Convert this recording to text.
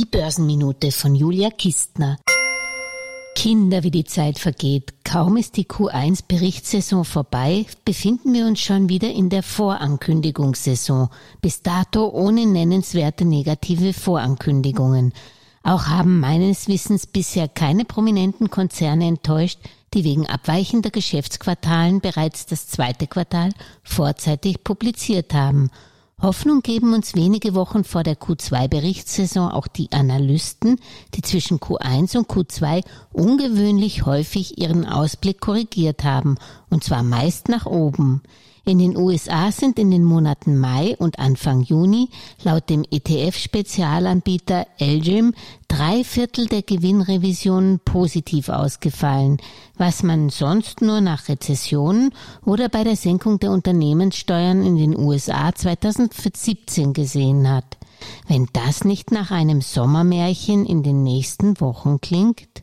Die Börsenminute von Julia Kistner. Kinder, wie die Zeit vergeht. Kaum ist die Q1-Berichtssaison vorbei, befinden wir uns schon wieder in der Vorankündigungssaison. Bis dato ohne nennenswerte negative Vorankündigungen. Auch haben meines Wissens bisher keine prominenten Konzerne enttäuscht, die wegen abweichender Geschäftsquartalen bereits das zweite Quartal vorzeitig publiziert haben. Hoffnung geben uns wenige Wochen vor der Q2-Berichtssaison auch die Analysten, die zwischen Q1 und Q2 ungewöhnlich häufig ihren Ausblick korrigiert haben, und zwar meist nach oben. In den USA sind in den Monaten Mai und Anfang Juni laut dem ETF-Spezialanbieter Elgim drei Viertel der Gewinnrevisionen positiv ausgefallen, was man sonst nur nach Rezessionen oder bei der Senkung der Unternehmenssteuern in den USA 2017 gesehen hat. Wenn das nicht nach einem Sommermärchen in den nächsten Wochen klingt?